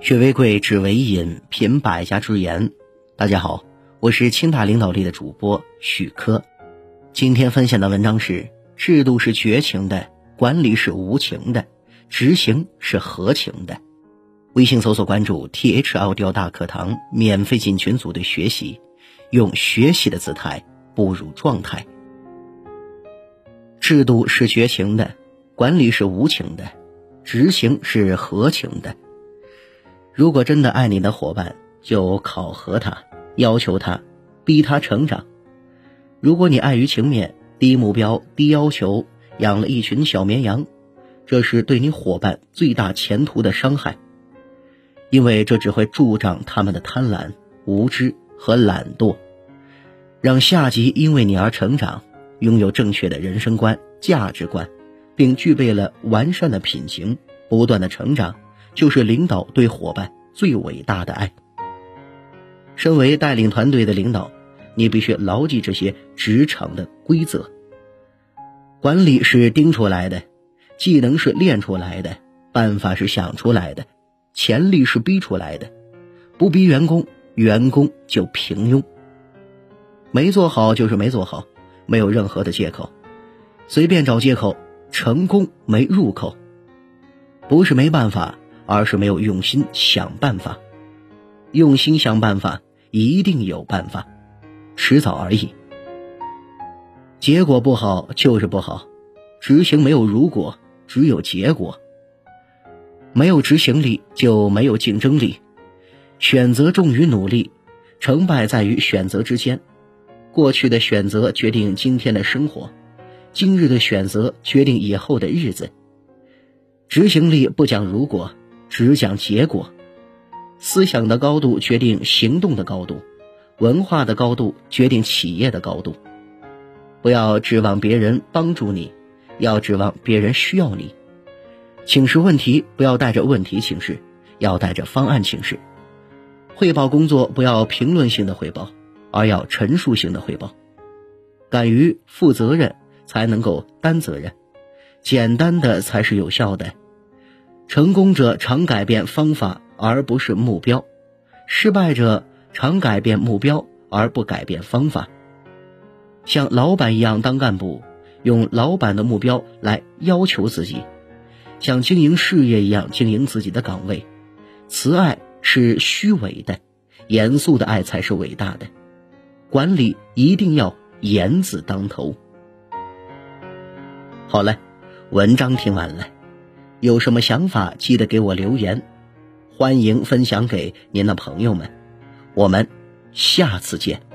学为贵，知为引，品百家之言。大家好，我是清大领导力的主播许科。今天分享的文章是：制度是绝情的，管理是无情的，执行是合情的。微信搜索关注 T H L 调大课堂，免费进群组队学习，用学习的姿态步入状态。制度是绝情的，管理是无情的，执行是合情的。如果真的爱你的伙伴，就考核他，要求他，逼他成长。如果你碍于情面，低目标、低要求，养了一群小绵羊，这是对你伙伴最大前途的伤害。因为这只会助长他们的贪婪、无知和懒惰，让下级因为你而成长，拥有正确的人生观、价值观，并具备了完善的品行，不断的成长。就是领导对伙伴最伟大的爱。身为带领团队的领导，你必须牢记这些职场的规则。管理是盯出来的，技能是练出来的，办法是想出来的，潜力是逼出来的。不逼员工，员工就平庸。没做好就是没做好，没有任何的借口。随便找借口，成功没入口。不是没办法。而是没有用心想办法，用心想办法，一定有办法，迟早而已。结果不好就是不好，执行没有如果，只有结果。没有执行力就没有竞争力。选择重于努力，成败在于选择之间。过去的选择决定今天的生活，今日的选择决定以后的日子。执行力不讲如果。只讲结果，思想的高度决定行动的高度，文化的高度决定企业的高度。不要指望别人帮助你，要指望别人需要你。请示问题不要带着问题请示，要带着方案请示。汇报工作不要评论性的汇报，而要陈述性的汇报。敢于负责任才能够担责任，简单的才是有效的。成功者常改变方法而不是目标，失败者常改变目标而不改变方法。像老板一样当干部，用老板的目标来要求自己；像经营事业一样经营自己的岗位。慈爱是虚伪的，严肃的爱才是伟大的。管理一定要严字当头。好了，文章听完了。有什么想法，记得给我留言，欢迎分享给您的朋友们。我们下次见。